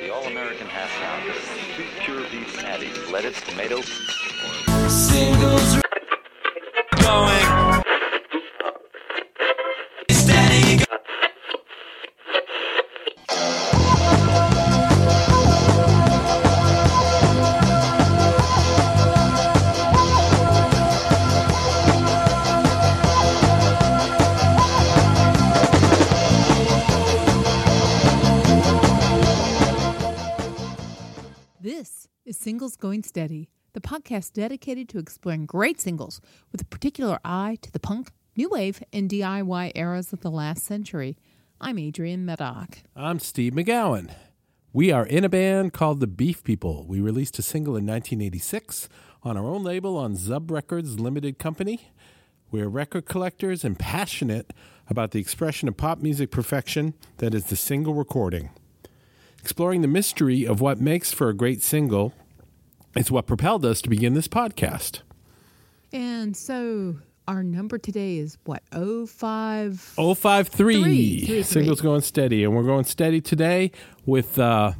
The all-American half pound. Two pure beef patties, lettuce, tomato. Singles Steady, the podcast dedicated to exploring great singles with a particular eye to the punk, new wave, and DIY eras of the last century. I'm Adrian Medoc. I'm Steve McGowan. We are in a band called the Beef People. We released a single in 1986 on our own label on Zub Records Limited Company. We're record collectors and passionate about the expression of pop music perfection that is the single recording. Exploring the mystery of what makes for a great single is what propelled us to begin this podcast. And so our number today is what? 05 053 Three, three, singles three. going steady and we're going steady today with uh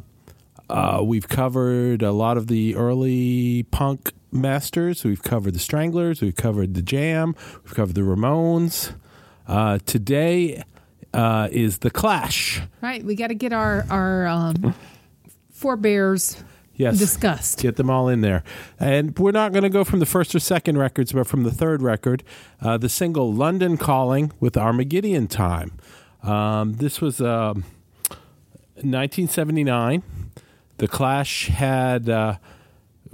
uh we've covered a lot of the early punk masters we've covered the stranglers we've covered the jam we've covered the ramones uh today uh is the clash Right, we got to get our our um, forebears yes discussed. Get them all in there. And we're not going to go from the first or second records, but from the third record, uh, the single London Calling with Armagideon Time. Um, this was um 1979. The Clash had uh,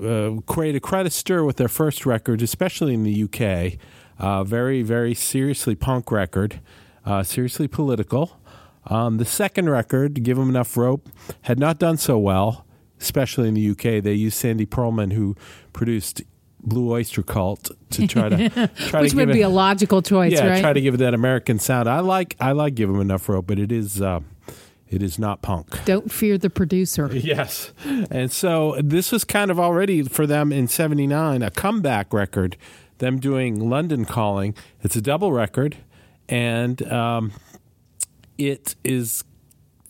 uh, created quite a stir with their first record, especially in the UK. Uh, very, very seriously punk record, uh, seriously political. Um, the second record, Give Give 'Em Enough Rope, had not done so well, especially in the UK. They used Sandy Pearlman, who produced Blue Oyster Cult, to try to try Which to would give be it, a logical choice, yeah, right? try to give it that American sound. I like I like Give 'Em Enough Rope, but it is uh, it is not punk. Don't fear the producer. Yes. And so this was kind of already for them in 79 a comeback record, them doing London Calling. It's a double record and um, it is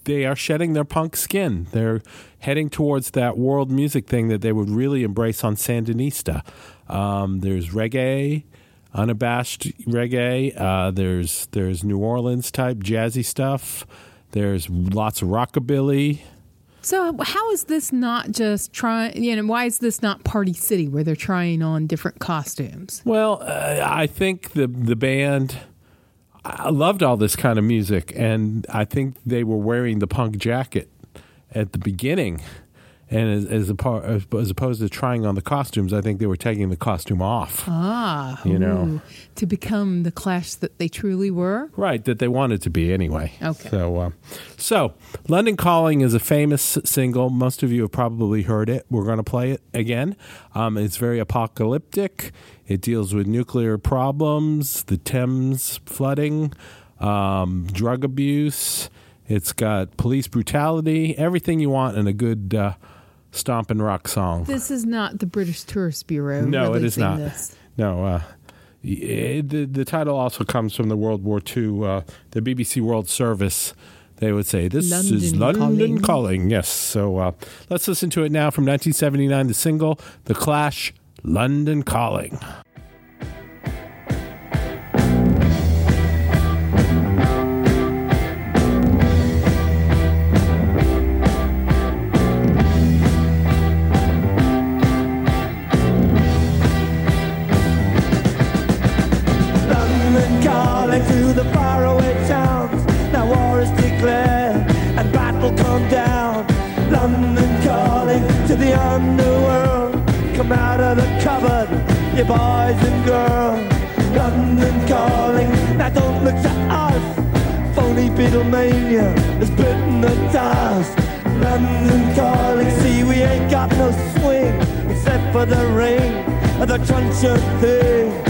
they are shedding their punk skin. They're heading towards that world music thing that they would really embrace on Sandinista. Um, there's reggae, unabashed reggae. Uh, there's there's New Orleans type jazzy stuff. There's lots of rockabilly. So how is this not just trying? You know, why is this not Party City where they're trying on different costumes? Well, uh, I think the the band I loved all this kind of music, and I think they were wearing the punk jacket at the beginning, and as as, as, as opposed to trying on the costumes, I think they were taking the costume off. Ah, You know. ooh, to become the Clash that they truly were. Right, that they wanted to be anyway. Okay. So, uh, so London Calling is a famous single. Most of you have probably heard it. We're going to play it again. Um, it's very apocalyptic. It deals with nuclear problems, the Thames flooding, um, drug abuse. It's got police brutality, everything you want in a good uh, stomp and rock song. This is not the British Tourist Bureau. No, it is not. This. No, uh, it, the the title also comes from the World War II, uh, the BBC World Service. They would say this is London London Calling." calling. Yes. So uh, let's listen to it now from 1979. The single, The Clash, London Calling. Calling to the faraway towns. Now war is declared and battle come down. London calling to the underworld. Come out of the cupboard, you boys and girls. London calling, now don't look to us. Phony Beatlemania has bitten the dust. London calling, see we ain't got no swing except for the ring of the truncheon thing.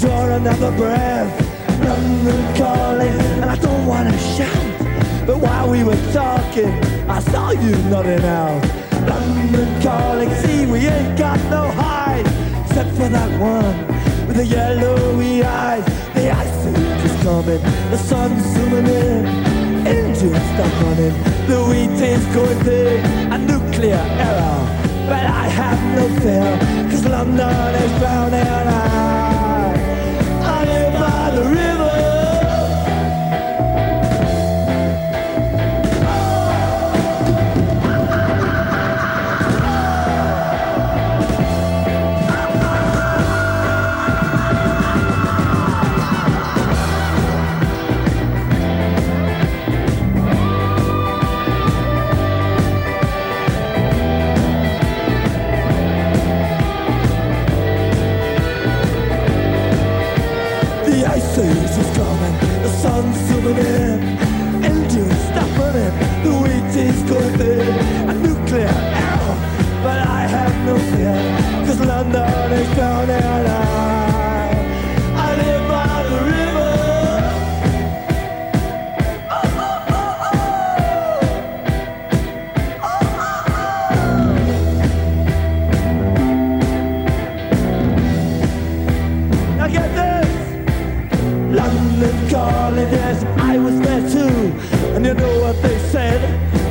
draw another breath. London calling, and I don't wanna shout. But while we were talking, I saw you nodding out. London calling, see we ain't got no hide, except for that one with the yellowy eyes. The ice is coming, the sun's zooming in. Engines stop running, the wheat is going big, a nuclear error. But I have no fear, cause London is drowning and And you know what they said?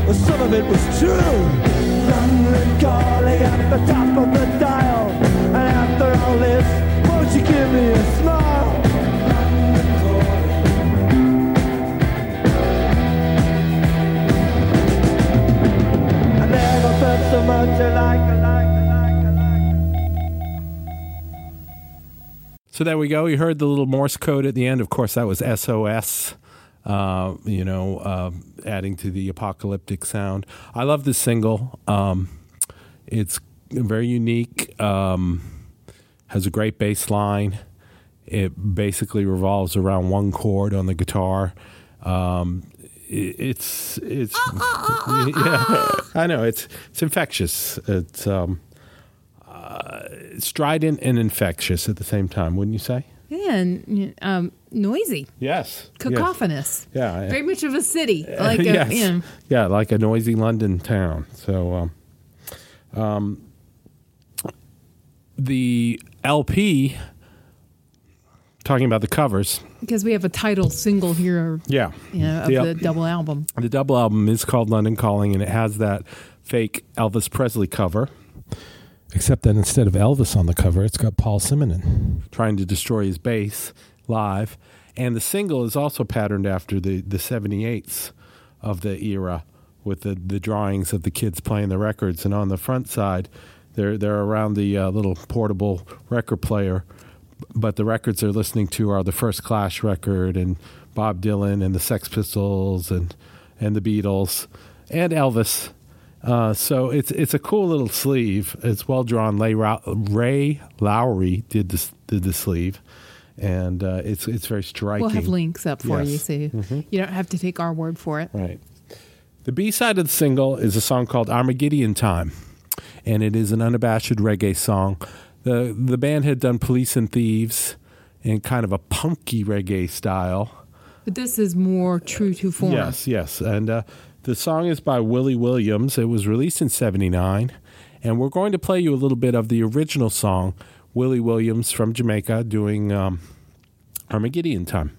Well, some of it was true. London calling at the top of the dial. And after all this, won't you give me a smile? I never felt so much alike, alike, alike, alike. So there we go. You heard the little Morse code at the end. Of course, that was SOS. Uh, you know, uh, adding to the apocalyptic sound. I love this single. Um, it's very unique. Um, has a great bass line. It basically revolves around one chord on the guitar. Um, it, it's it's yeah, I know it's it's infectious. It's um, uh, strident and infectious at the same time, wouldn't you say? Yeah, and um, noisy, Yes. cacophonous. Yeah. yeah. Very much of a city, like a, yes. you know, Yeah, like a noisy London town. So, um, um, the LP, talking about the covers, because we have a title single here, yeah, you know, of The the, double album. the double album is called London Calling, and it has that fake Elvis Presley cover. Except that instead of Elvis on the cover, it's got Paul Simonon trying to destroy his bass live. And the single is also patterned after the, the 78s of the era with the, the drawings of the kids playing the records. And on the front side, they're, they're around the uh, little portable record player. But the records they're listening to are the first Clash record and Bob Dylan and the Sex Pistols and, and the Beatles and Elvis. Uh, so it's it's a cool little sleeve. It's well drawn. Ray, Ray Lowry did this did the sleeve, and uh, it's it's very striking. We'll have links up for Yes. Mm-hmm. you, so you don't have to take our word for it. Right. The B side of the single is a song called Armagideon Time, and it is an unabashed reggae song. the The band had done Police and Thieves in kind of a punky reggae style. But this is more true to form. Yes, yes. And uh, the song is by Willie Williams. It was released in 79. And we're going to play you a little bit of the original song, Willie Williams from Jamaica doing um, Armagideon Time.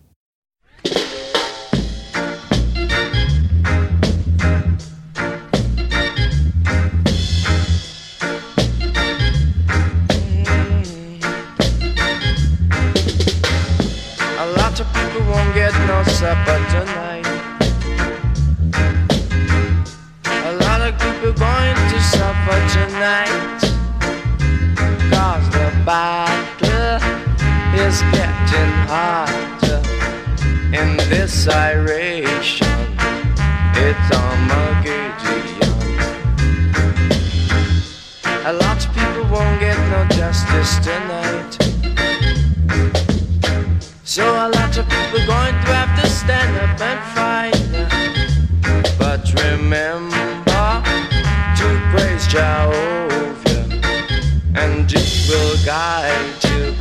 And it will guide you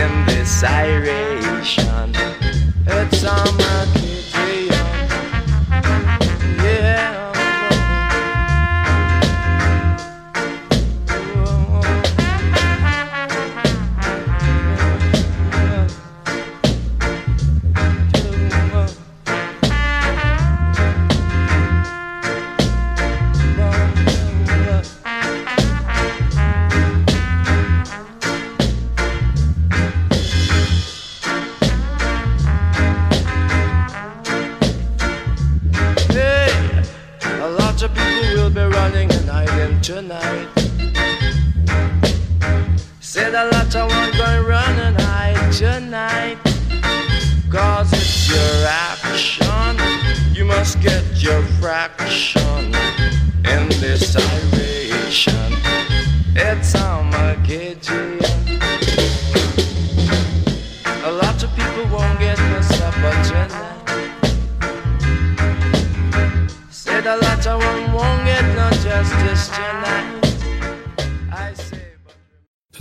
in this iration. It's Armageddon. Yeah. Your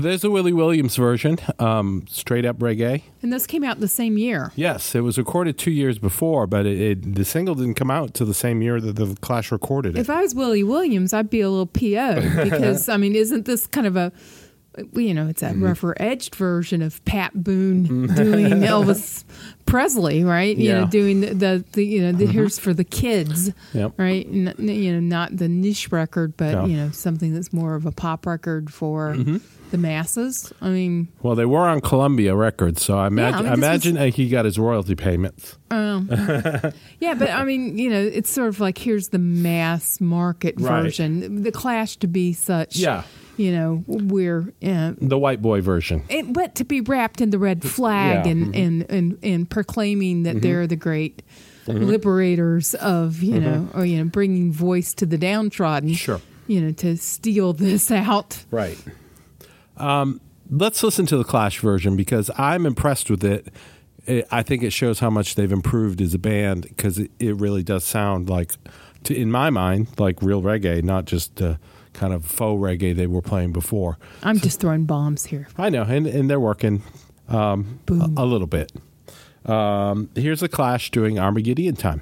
there's the Willie Williams version, um, straight up reggae. And this came out the same year. Yes, it was recorded two years before, but it, it, the single didn't come out till the same year that the Clash recorded it. If I was Willie Williams, I'd be a little PO because I mean, isn't this kind of a you know, it's that Mm-hmm. rougher edged version of Pat Boone doing Elvis Presley, right? You Yeah. Mm-hmm. know, doing the, the, the you know, the, here's for the kids, Yep. right? N- you know, not the niche record, but Yeah. Mm-hmm. you know, something that's more of a pop record for the masses. I mean, Well, they were on Columbia Records, so I imagine, I I mean, imagine uh, he got his royalty payments. Yeah, but I mean, you know, it's sort of like here's the mass market Right. version. The Clash to be such, Yeah. You know, we're, uh, The white boy version. it, but to be wrapped in the red flag Yeah. and, mm-hmm. and, and and proclaiming that mm-hmm. they're the great mm-hmm. liberators of, you know, or you know, bringing voice to the downtrodden. Sure. You know, to steal this out. Right. Um, let's listen to the Clash version because I'm impressed with it. it I think it shows how much they've improved as a band because it, it really does sound like, to, in my mind, like real reggae, not just the kind of faux reggae they were playing before. I'm just throwing bombs here. I know, and, and they're working um, a, a little bit. Um, here's the Clash doing Armagideon time.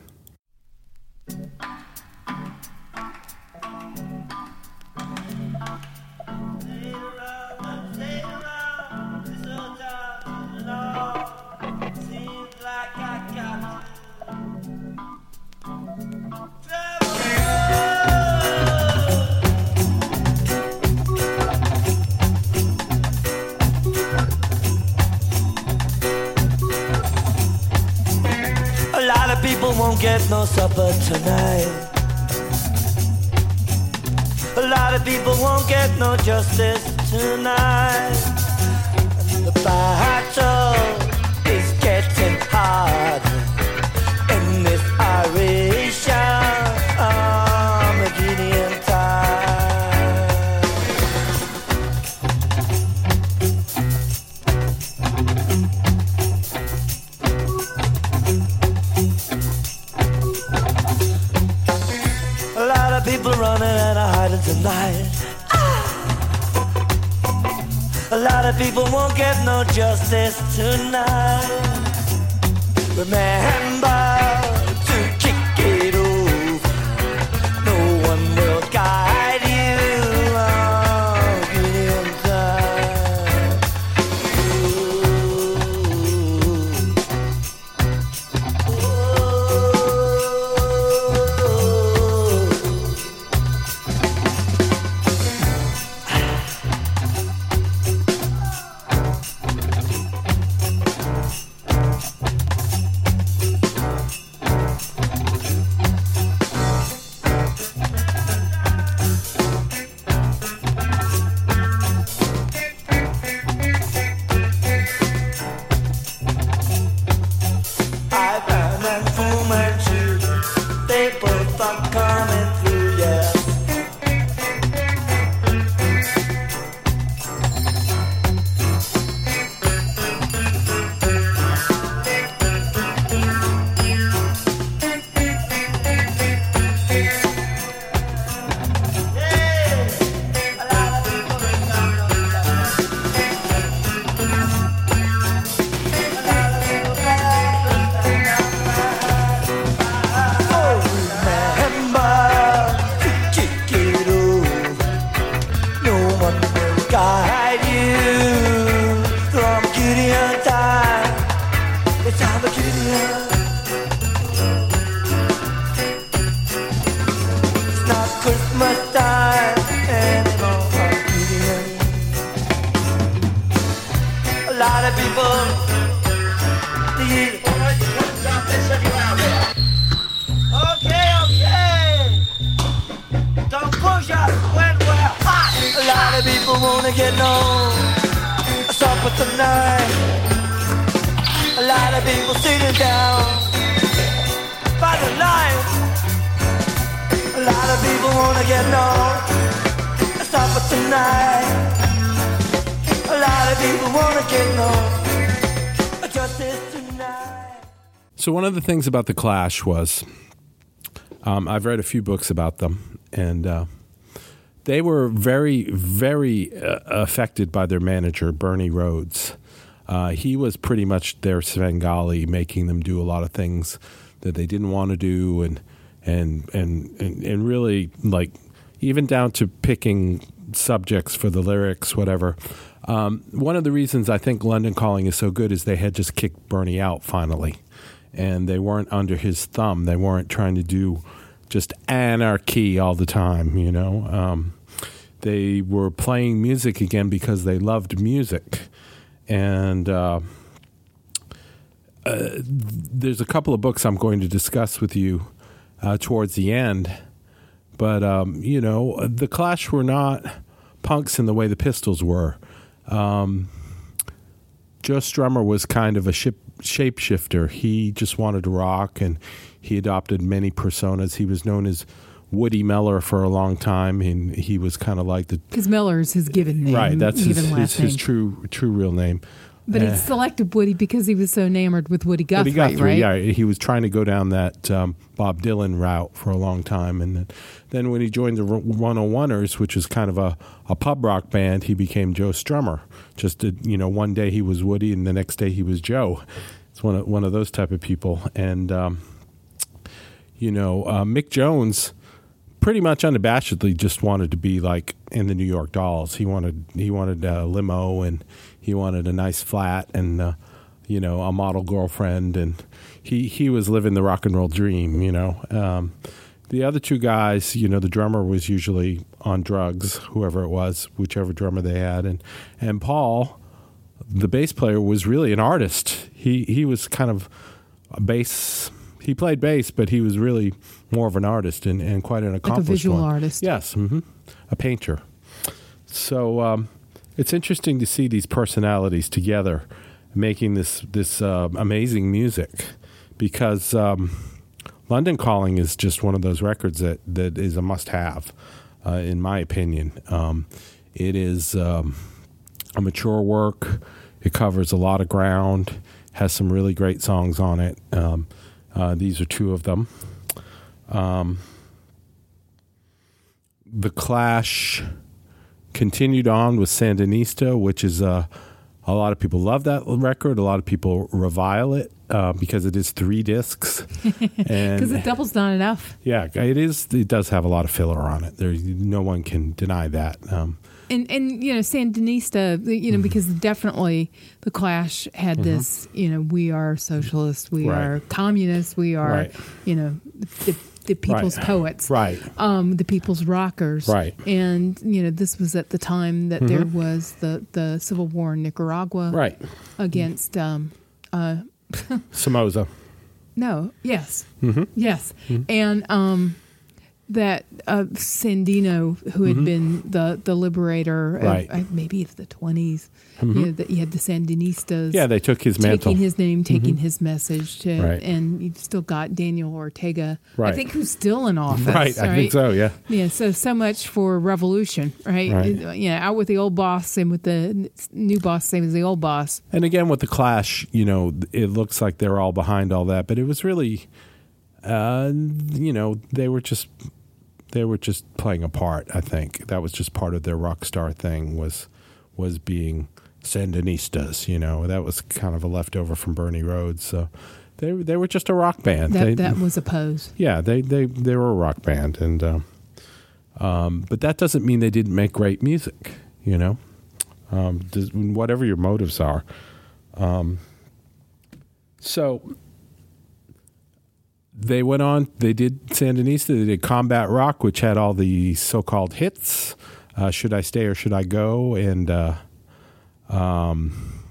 Wanna get supper tonight. A lot of people wanna get. So one of the things about the Clash was, um, I've read a few books about them, and uh, they were very, very uh, affected by their manager Bernie Rhodes. Uh, he was pretty much their Svengali, making them do a lot of things that they didn't want to do, and and and and, and really like even down to picking subjects for the lyrics, whatever. Um, one of the reasons I think London Calling is so good is they had just kicked Bernie out finally, and they weren't under his thumb. They weren't trying to do just anarchy all the time, you know. Um, they were playing music again because they loved music, and. Uh, uh, there's a couple of books I'm going to discuss with you uh, towards the end, but um, you know, the Clash were not punks in the way the Pistols were. Um, Joe Strummer was kind of a ship, shapeshifter. He just wanted to rock, and he adopted many personas. He was known as Woody Mellor for a long time, and he was kind of like the Because Mellor's his given name. right. That's his, his, his true true real name. But he selected Woody because he was so enamored with Woody Guthrie, Woody Guthrie, right? yeah, he was trying to go down that um, Bob Dylan route for a long time, and then, then when he joined the 101ers, which is kind of a, a pub rock band, he became Joe Strummer. Just did, you know, one day he was Woody, and the next day he was Joe. It's one of one of those type of people, and um, you know, uh, Mick Jones pretty much unabashedly just wanted to be like in the New York Dolls. He wanted he wanted a limo and he wanted a nice flat and uh, you know a model girlfriend and he he was living the rock and roll dream. You know, um, the other two guys, you know, the drummer was usually on drugs, whoever it was, whichever drummer they had, and and Paul, the bass player, was really an artist. He he was kind of a bass. He played bass, but he was really more of an artist and, and quite an accomplished like a visual one. artist. Yes, hmm a painter. So um, it's interesting to see these personalities together, making this this uh, amazing music, because um, London Calling is just one of those records that that is a must have, uh, in my opinion. Um, it is um, a mature work. It covers a lot of ground. Has some really great songs on it. Um, uh, these are two of them. Um, the Clash continued on with Sandinista, which is uh, a lot of people love that record. A lot of people revile it uh, because it is three discs, Because the double's not enough. yeah, it is. It does have a lot of filler on it. There, no one can deny that. Um, And and you know Sandinista, you know Mm-hmm. because definitely the Clash had this, you know, we are socialists, we Right. are communists, we are, Right. you know, the, the people's Right. poets, right. um, the people's rockers, Right. And you know this was at the time that there was the the civil war in Nicaragua, Right. against um, uh, Somoza. No, yes, Mm-hmm. yes, and um, that uh, Sandino, who had been the the liberator, of, Mm-hmm. Right. Mm-hmm. uh, maybe of the 20s you know, that you had the Sandinistas, Yeah, they took his mantle. taking his name, taking his message, to, Right. and you've still got Daniel Ortega, right. I think, who's still in office, right, I think so. Yeah. Yeah, so so much for revolution, right? Right. You know, out with the old boss, same with the new boss, same as the old boss. And again, with the Clash, you know, it looks like they're all behind all that, but it was really, uh, you know, they were just they were just playing a part. I think that was just part of their rock star thing was was being Sandinistas. You know, that was kind of a leftover from Bernie Rhodes. So they they were just a rock band. That They- that was a pose. yeah, they they they were a rock band, and um, um, but that doesn't mean they didn't make great music. You know, um, does, whatever your motives are. Um, so they went on. They did Sandinista. They did Combat Rock, which had all the so-called hits. Uh, should I stay or should I go? And uh, um,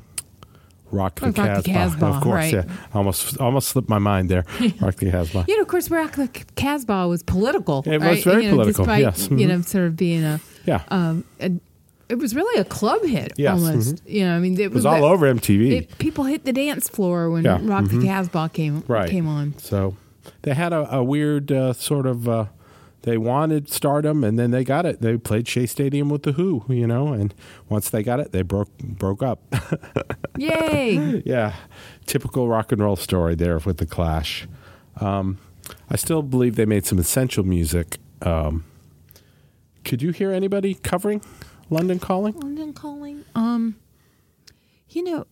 Rock the the Casbah. Of course, right. yeah. Almost, almost slipped my mind there. Rock the Casbah. You know, of course, Rock the Casbah was political. It was right? very you know, political, Despite, yes. you Mhm. know, sort of being a, Yeah, um, a it was really a club hit Yes, almost. You know, I mean, it, it was all over MTV. It, people hit the dance floor when Yeah, mm-hmm. Rock the Casbah came right. came on. So they had a, a weird uh, sort of. Uh, they wanted stardom, and then they got it. They played Shea Stadium with the Who, you know, and once they got it, they broke broke up. Yay! yeah, typical rock and roll story there with the Clash. Um, I still believe they made some essential music. Um, could you hear anybody covering London Calling? London Calling. Um, you know,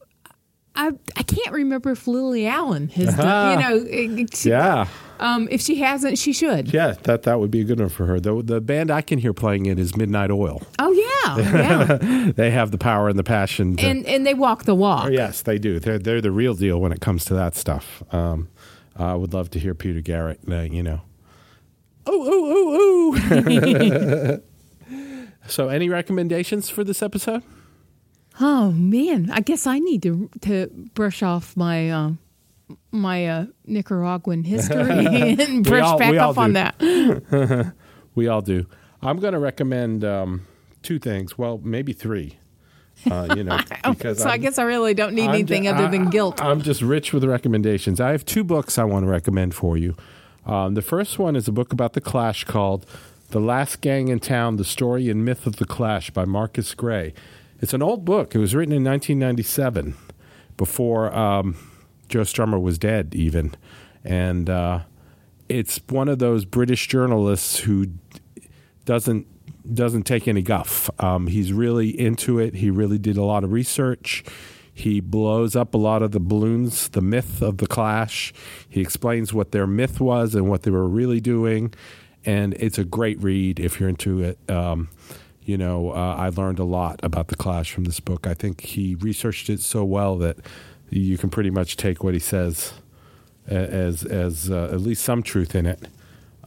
I I can't remember if Lily Allen has done. You know, it- Yeah, um, if she hasn't, she should. yeah, that that would be a good one for her. The the band I can hear playing it is Midnight Oil. Oh yeah, yeah. They have the power and the passion. To, and and they walk the walk. Oh, yes, they do. They're they're the real deal when it comes to that stuff. Um, I would love to hear Peter Garrett. Uh, you know, oh oh oh oh. so, any recommendations for this episode? Oh man, I guess I need to to brush off my uh, my uh, Nicaraguan history and brush all- back up on that. We all do. I'm going to recommend um, two things. Well, maybe three. Uh, you know, because so I I'm- guess I really don't need I'm anything ju- other than guilt. I'm just rich with recommendations. I have two books I want to recommend for you. Um, the first one is a book about the Clash called "The Last Gang in Town: The Story and Myth of the Clash" by Marcus Gray. It's an old book. It was written in 1997, before um, Joe Strummer was dead, even, and uh, it's one of those British journalists who doesn't doesn't take any guff. Um, he's really into it. He really did a lot of research. He blows up a lot of the balloons, the myth of the Clash. He explains what their myth was and what they were really doing, and it's a great read if you're into it. Um, you know, uh, I learned a lot about the Clash from this book. I think he researched it so well that you can pretty much take what he says as as uh, at least some truth in it.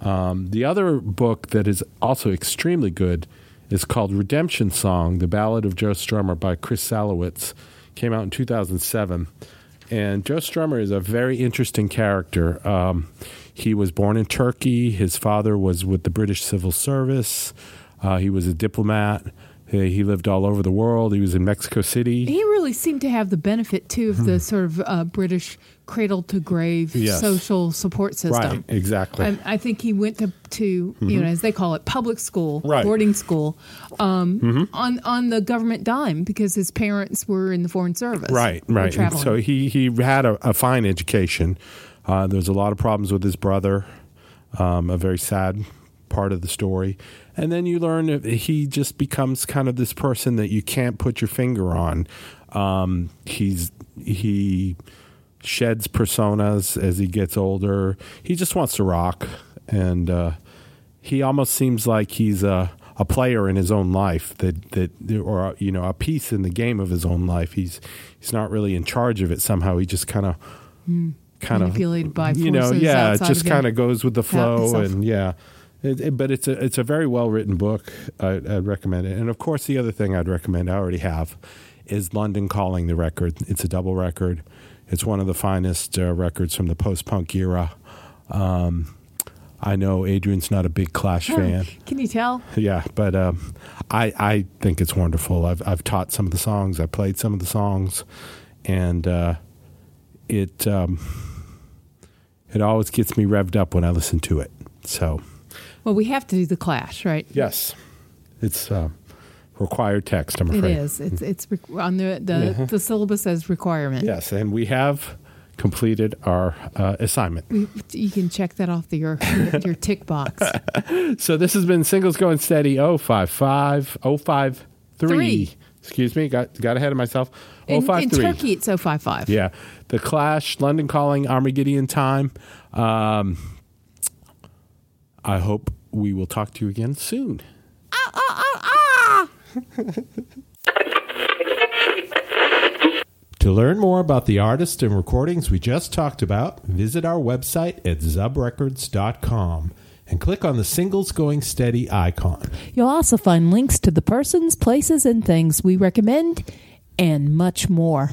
Um, the other book that is also extremely good is called Redemption Song: The Ballad of Joe Strummer by Chris Salewicz. Came out in 2007, and Joe Strummer is a very interesting character. Um, he was born in Turkey. His father was with the British Civil Service. Uh, he was a diplomat. He he lived all over the world. He was in Mexico City. He really seemed to have the benefit too of the sort of uh, British cradle to grave Hmm. Yes. social support system. Right, exactly. I, I think he went to, to you know, as they call it, public school, Right. boarding school, um, on on the government dime because his parents were in the foreign service. Right, right. So he he had a, a fine education. Uh, there's a lot of problems with his brother. Um, a very sad part of the story, and then you learn that he just becomes kind of this person that you can't put your finger on. Um, he's he sheds personas as he gets older. He just wants to rock, and uh, he almost seems like he's a a player in his own life that that or you know a piece in the game of his own life. He's he's not really in charge of it somehow. He just kind of kind of Manipulated by you know yeah it just kind of goes with the flow and yeah. It, it- but it's a it's a very well written book. I, I'd recommend it. And of course, the other thing I'd recommend I already have is London Calling the record. It's a double record. It's one of the finest uh, records from the post punk era. Um, I know Adrian's not a big Clash fan. Can you tell? Yeah, but um, I I think it's wonderful. I've I've taught some of the songs. I played some of the songs, and uh, it um, it always gets me revved up when I listen to it. So Well, we have to do the clash, right? yes, it's uh, required text. I'm afraid. is. It's it's requ- on the the, the syllabus as requirement. Yes, and we have completed our uh, assignment. We- You can check that off the, your your tick box. So this has been Singles Going Steady 055 053. Three. Excuse me, got got ahead of myself. In, in 053. Turkey, it's 055. Yeah. The Clash, London Calling, Armagideon Time. Um, I hope we will talk to you again soon. Ah, ah, ah, To learn more about the artists and recordings we just talked about, visit our website at zubrecords.com and click on the Singles Going Steady icon. You'll also find links to the persons, places, and things we recommend, and much more.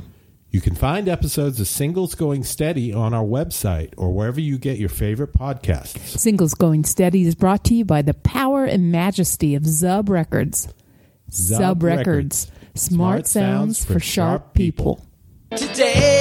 You can find episodes of Singles Going Steady on our website or wherever you get your favorite podcasts. Singles Going Steady is brought to you by the power and majesty of Zub Records. Zub, Zub Records. Records. Smart, sounds for sharp people. Today